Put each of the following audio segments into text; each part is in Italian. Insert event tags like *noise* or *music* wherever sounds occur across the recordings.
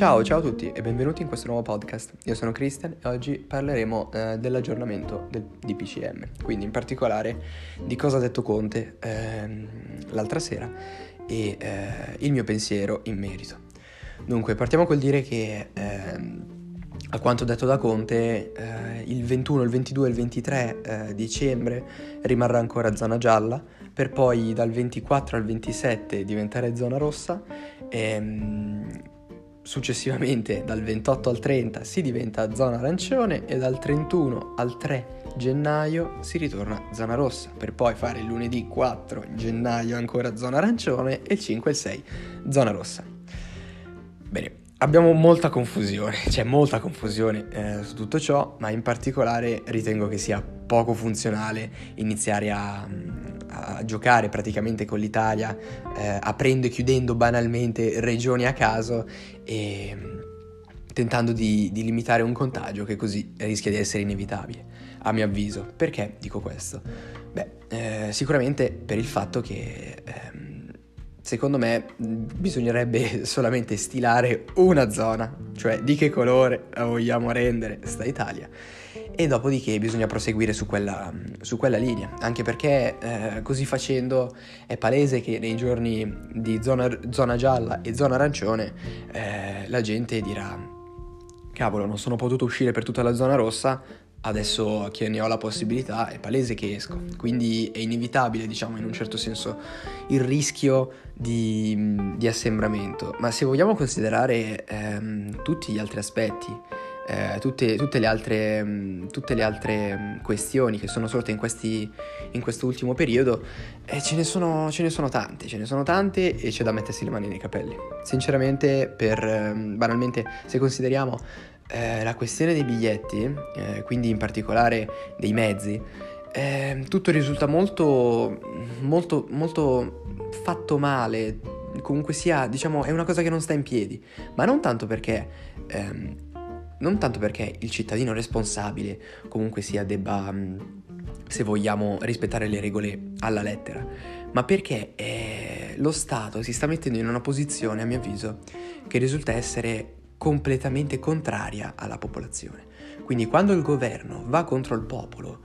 Ciao, ciao a tutti e benvenuti in questo nuovo podcast. Io sono Christian e oggi parleremo eh, dell'aggiornamento del DPCM, quindi in particolare di cosa ha detto Conte ehm, l'altra sera e eh, il mio pensiero in merito. Dunque, partiamo col dire che ehm, a quanto detto da Conte, eh, il 21, il 22 e il 23 eh, dicembre rimarrà ancora zona gialla, per poi dal 24 al 27 diventare zona rossa. Ehm, Successivamente dal 28 al 30 si diventa zona arancione e dal 31 al 3 gennaio si ritorna zona rossa per poi fare il lunedì 4 gennaio ancora zona arancione e il 5 e il 6 zona rossa. Bene, abbiamo molta confusione, *laughs* c'è molta confusione eh, su tutto ciò, ma in particolare ritengo che sia poco funzionale iniziare a, a giocare praticamente con l'Italia, eh, aprendo e chiudendo banalmente regioni a caso e tentando di, di, limitare un contagio che così rischia di essere inevitabile, a mio avviso. Perché dico questo? Beh, eh, sicuramente per il fatto che ehm, secondo me bisognerebbe *laughs* solamente stilare una zona, cioè di che colore vogliamo rendere sta Italia e dopodiché bisogna proseguire su quella, su quella linea, anche perché eh, così facendo è palese che nei giorni di zona, zona gialla e zona arancione eh, la gente dirà cavolo non sono potuto uscire per tutta la zona rossa, adesso che ne ho la possibilità è palese che esco, quindi è inevitabile diciamo in un certo senso il rischio di, di assembramento, ma se vogliamo considerare ehm, tutti gli altri aspetti, eh, tutte, tutte, le altre, mm, tutte, le altre, mm, questioni che sono sorte in, questi, in questo ultimo periodo, eh, ce, ne sono, ce, ne sono, tante, ce ne sono tante e c'è da mettersi le mani nei capelli. Sinceramente, per, mm, banalmente, se consideriamo eh, la questione dei biglietti, eh, quindi in particolare dei mezzi, eh, tutto risulta molto, molto, molto fatto male, comunque sia, diciamo, è una cosa che non sta in piedi, ma non tanto perché ehm, non tanto perché il cittadino responsabile comunque sia debba, mm, se vogliamo, rispettare le regole alla lettera, ma perché eh, lo Stato si sta mettendo in una posizione, a mio avviso, che risulta essere completamente contraria alla popolazione. Quindi quando il governo va contro il popolo,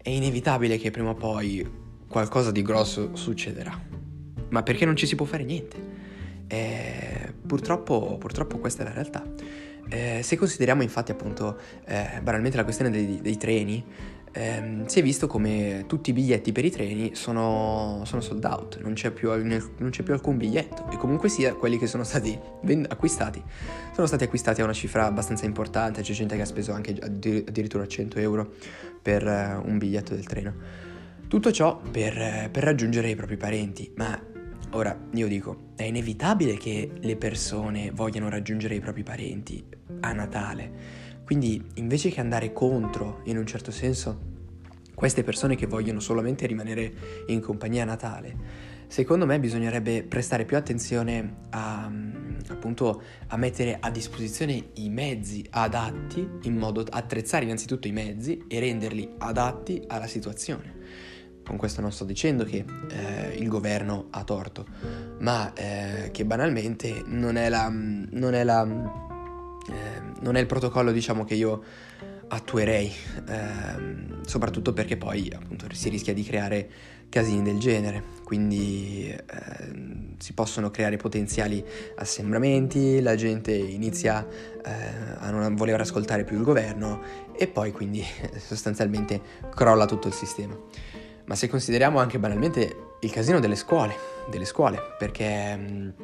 è inevitabile che prima o poi qualcosa di grosso succederà. Ma perché non ci si può fare niente? Eh, purtroppo, purtroppo questa è la realtà. Eh, se consideriamo infatti appunto eh, banalmente la questione dei, dei treni, ehm, si è visto come tutti i biglietti per i treni sono, sono sold out, non c'è, più, non c'è, più, alcun biglietto e comunque sia quelli che sono stati acquistati sono stati acquistati a una cifra abbastanza importante, c'è gente che ha speso anche addirittura 100 euro per uh, un biglietto del treno. Tutto ciò per, per raggiungere i propri parenti, ma Ora, io dico, è inevitabile che le persone vogliano raggiungere i propri parenti a Natale. Quindi, invece che andare contro, in un certo senso, queste persone che vogliono solamente rimanere in compagnia a Natale, secondo me bisognerebbe prestare più attenzione a, appunto, a mettere a disposizione i mezzi adatti, in modo attrezzare innanzitutto i mezzi e renderli adatti alla situazione. Con questo non sto dicendo che eh, il governo ha torto, ma eh, che banalmente non è, la, non, è la, eh, non è il protocollo diciamo, che io attuerei, ehm, soprattutto perché poi appunto si rischia di creare casini del genere, quindi eh, si possono creare potenziali assembramenti, la gente inizia eh, a non voler ascoltare più il governo e poi quindi *laughs* sostanzialmente crolla tutto il sistema ma se consideriamo anche banalmente il casino delle scuole, delle scuole perché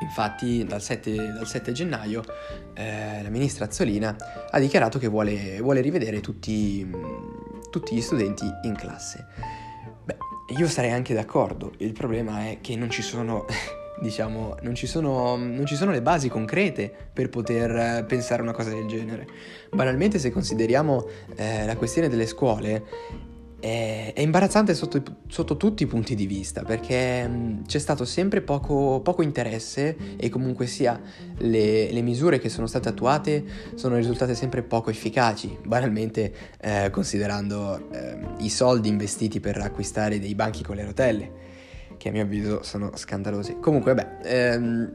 infatti dal 7, dal 7 gennaio eh, la ministra Azzolina ha dichiarato che vuole, vuole rivedere tutti, tutti gli studenti in classe. Beh, io sarei anche d'accordo, il problema è che non ci sono *laughs* diciamo, non ci, sono, non ci, sono, le basi concrete per poter pensare una cosa del genere. Banalmente, se consideriamo eh, la questione delle scuole, è, è imbarazzante sotto, sotto, tutti i punti di vista perché mh, c'è stato sempre poco, poco, interesse e comunque sia le, le, misure che sono state attuate sono risultate sempre poco efficaci, banalmente eh, considerando eh, i soldi investiti per acquistare dei banchi con le rotelle, che a mio avviso sono scandalosi. Comunque, beh, ehm,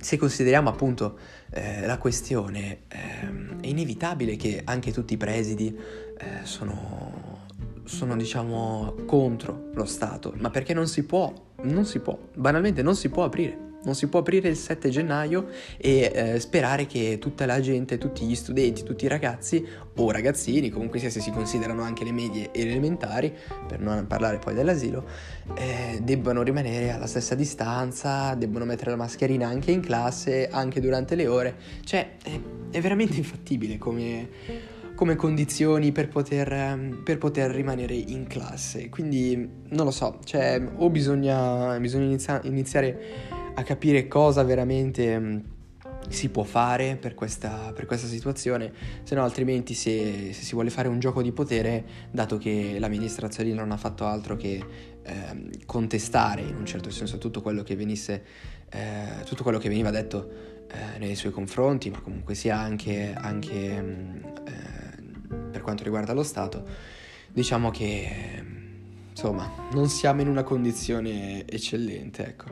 se consideriamo appunto eh, la questione, eh, è inevitabile che anche tutti i presidi eh, sono, sono, diciamo, contro lo Stato, ma perché non si può, non si può, banalmente non si può aprire. Non si può aprire il 7 gennaio e eh, sperare che tutta la gente, tutti gli studenti, tutti i ragazzi o ragazzini, comunque sia se si considerano anche le medie e le elementari, per non parlare poi dell'asilo, eh, debbano rimanere alla stessa distanza, debbano mettere la mascherina anche in classe, anche durante le ore. Cioè, è, è veramente infattibile come, come condizioni per poter, per poter, rimanere in classe. Quindi non lo so, cioè, o bisogna, bisogna inizia- iniziare a capire cosa veramente mm, si può fare per questa, per questa situazione, se no altrimenti se, se, si vuole fare un gioco di potere, dato che l'amministrazione non ha fatto altro che eh, contestare in un certo senso tutto quello che, venisse, eh, tutto quello che veniva detto eh, nei suoi confronti, ma comunque sia anche, anche mm, eh, quanto riguarda lo Stato, diciamo che insomma non siamo in una condizione eccellente, ecco.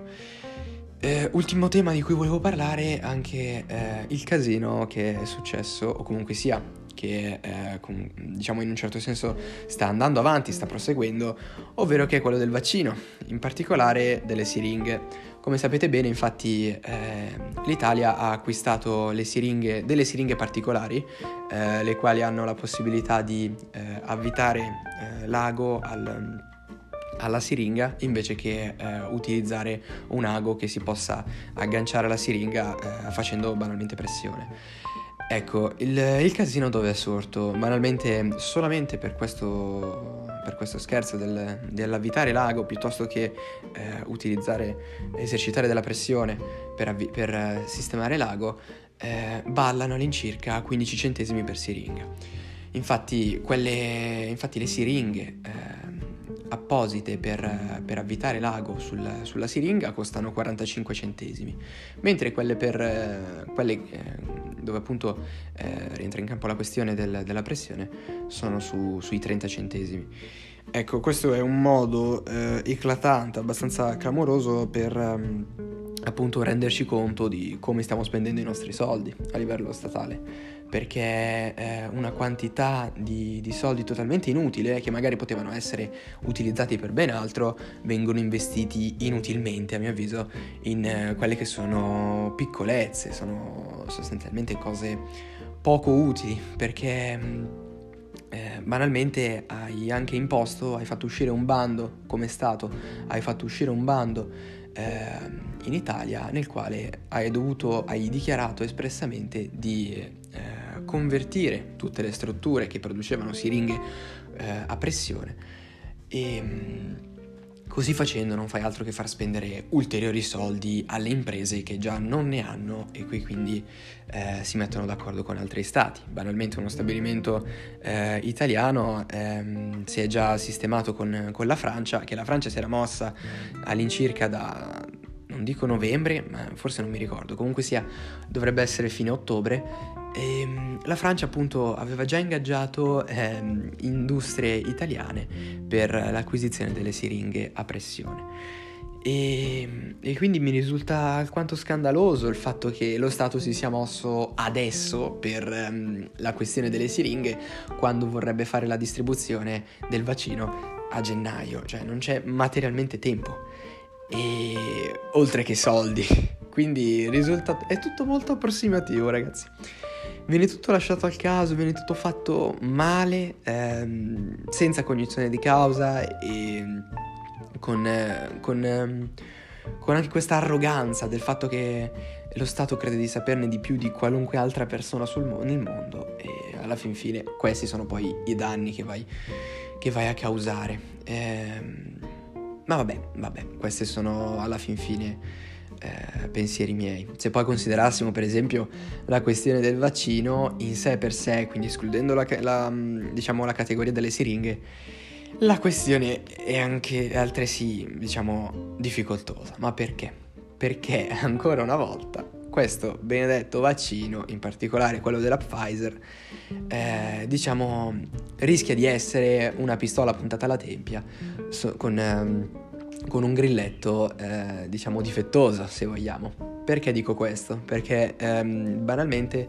Eh, ultimo tema di cui volevo parlare è anche eh, il casino che è successo, o comunque sia, che eh, com- diciamo in un certo senso sta andando avanti, sta proseguendo, ovvero che è quello del vaccino, in particolare delle siringhe. Come sapete bene, infatti, eh, l'Italia ha acquistato siringhe, delle siringhe particolari, eh, le quali hanno la possibilità di eh, avvitare l'ago al alla siringa invece che eh, utilizzare un ago che si possa agganciare alla siringa eh, facendo banalmente pressione. Ecco, il, il, casino dove è sorto? Banalmente solamente per questo, per questo scherzo del, dell'avvitare l'ago piuttosto che eh, utilizzare, esercitare della pressione per, avvi- per eh, sistemare l'ago, eh, ballano all'incirca 15 centesimi per siringa. Infatti, quelle, infatti le siringhe eh, apposite per, per avvitare l'ago sul, sulla siringa costano 45 centesimi, mentre quelle, per, quelle eh, dove appunto eh, rientra in campo la questione del, della pressione sono su, sui 30 centesimi. Ecco, questo è un modo eh, eclatante, abbastanza clamoroso per um, appunto renderci conto di come stiamo spendendo i nostri soldi a livello statale. Perché è una quantità di, di, soldi totalmente inutile che magari potevano essere utilizzati per ben altro vengono investiti inutilmente a mio avviso in eh, quelle che sono piccolezze, sono sostanzialmente cose poco utili. Perché eh, banalmente hai anche imposto, hai fatto uscire un bando come Stato, hai fatto uscire un bando eh, in Italia nel quale hai dovuto, hai dichiarato espressamente di eh, convertire tutte le strutture che producevano siringhe eh, a pressione. E mm, così facendo non fai altro che far spendere ulteriori soldi alle imprese che già non ne hanno e qui quindi eh, si mettono d'accordo con altri stati. Banalmente uno stabilimento eh, italiano ehm, si è già sistemato con, con la Francia, che la Francia si era mossa all'incirca da, non dico novembre, ma forse non mi ricordo, comunque sia dovrebbe essere fine ottobre. Ehm, la Francia appunto aveva già ingaggiato ehm, industrie italiane per l'acquisizione delle siringhe a pressione. E, e, quindi mi risulta alquanto scandaloso il fatto che lo Stato si sia mosso adesso per um, la questione delle siringhe quando vorrebbe fare la distribuzione del vaccino a gennaio, cioè non c'è materialmente tempo e oltre che soldi. *laughs* Quindi risultato è tutto molto approssimativo, ragazzi viene tutto lasciato al caso, viene tutto fatto male, ehm, senza cognizione di causa e con, eh, con, ehm, con anche questa arroganza del fatto che lo Stato crede di saperne di più di qualunque altra persona mo- nel mondo e alla fin fine questi sono poi i danni che vai, che vai a causare. Ehm, ma vabbè, vabbè, queste sono alla fin fine eh, pensieri miei. Se poi considerassimo per esempio la questione del vaccino in sé per sé, quindi escludendo la, la, diciamo, la categoria delle siringhe, la questione è anche altresì, diciamo, difficoltosa. Ma perché? Perché *laughs* ancora una volta questo benedetto vaccino, in particolare quello della Pfizer, eh, diciamo, rischia di essere una pistola puntata alla tempia so, con... Ehm, con un grilletto, eh, diciamo, difettoso, se vogliamo. Perché dico questo? Perché ehm, banalmente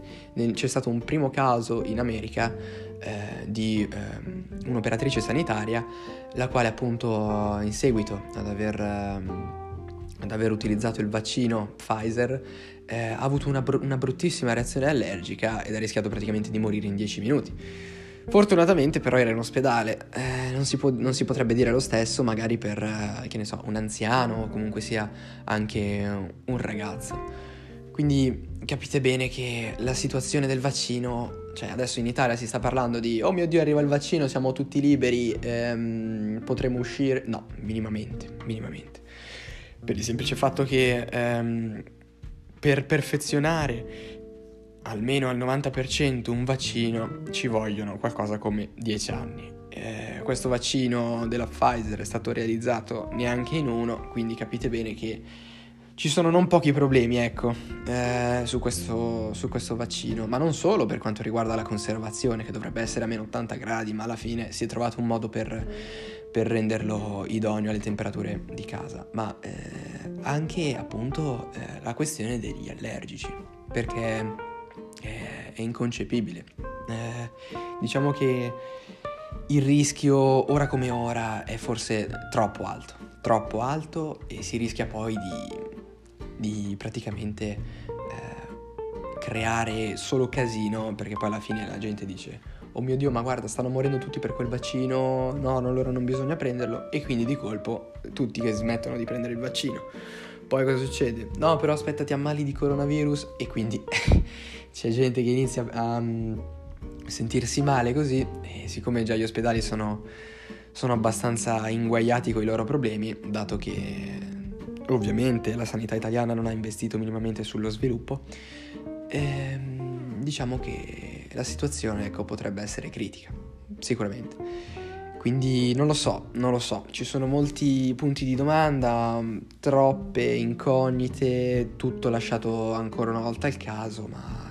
c'è stato un primo caso in America eh, di ehm, un'operatrice sanitaria la quale appunto in seguito ad aver, ehm, ad aver utilizzato il vaccino Pfizer eh, ha avuto una, br- una bruttissima reazione allergica ed ha rischiato praticamente di morire in 10 minuti. Fortunatamente però era in ospedale, eh, non, si può, non, si potrebbe dire lo stesso magari per, eh, che ne so, un anziano o comunque sia anche un ragazzo. Quindi capite bene che la situazione del vaccino, cioè adesso in Italia si sta parlando di oh mio Dio arriva il vaccino, siamo tutti liberi, ehm, potremo uscire. No, minimamente, minimamente. Per il semplice fatto che ehm, per perfezionare almeno al 90% un vaccino ci vogliono qualcosa come 10 anni. Eh, questo vaccino della Pfizer è stato realizzato neanche in uno, quindi capite bene che ci sono non pochi problemi, ecco, eh, su, questo, su, questo, vaccino, ma non solo per quanto riguarda la conservazione, che dovrebbe essere a meno 80 gradi, ma alla fine si è trovato un modo per, per renderlo idoneo alle temperature di casa, ma eh, anche appunto eh, la questione degli allergici, perché è, è inconcepibile. Eh, diciamo che il rischio ora come ora è forse troppo alto, troppo alto e si rischia poi di, di praticamente eh, creare solo casino perché poi alla fine la gente dice oh mio dio ma guarda stanno morendo tutti per quel vaccino, no, allora non bisogna prenderlo e quindi di colpo tutti che smettono di prendere il vaccino. Poi cosa succede? No però aspetta ti ammali di coronavirus e quindi *laughs* c'è gente che inizia a um, sentirsi male così e siccome già gli ospedali sono, sono abbastanza inguaiati con i loro problemi, dato che ovviamente la sanità italiana non ha investito minimamente sullo sviluppo, ehm, diciamo che la situazione ecco, potrebbe essere critica, sicuramente. Quindi non lo so, non lo so, ci sono molti punti di domanda, troppe incognite, tutto lasciato ancora una volta al caso, ma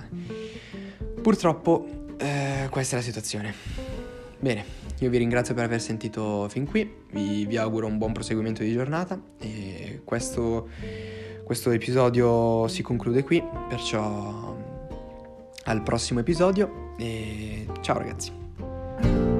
Purtroppo eh, questa è la situazione. Bene, io vi ringrazio per aver sentito fin qui, vi, vi auguro un buon proseguimento di giornata e questo, questo episodio si conclude qui, perciò al prossimo episodio e ciao ragazzi.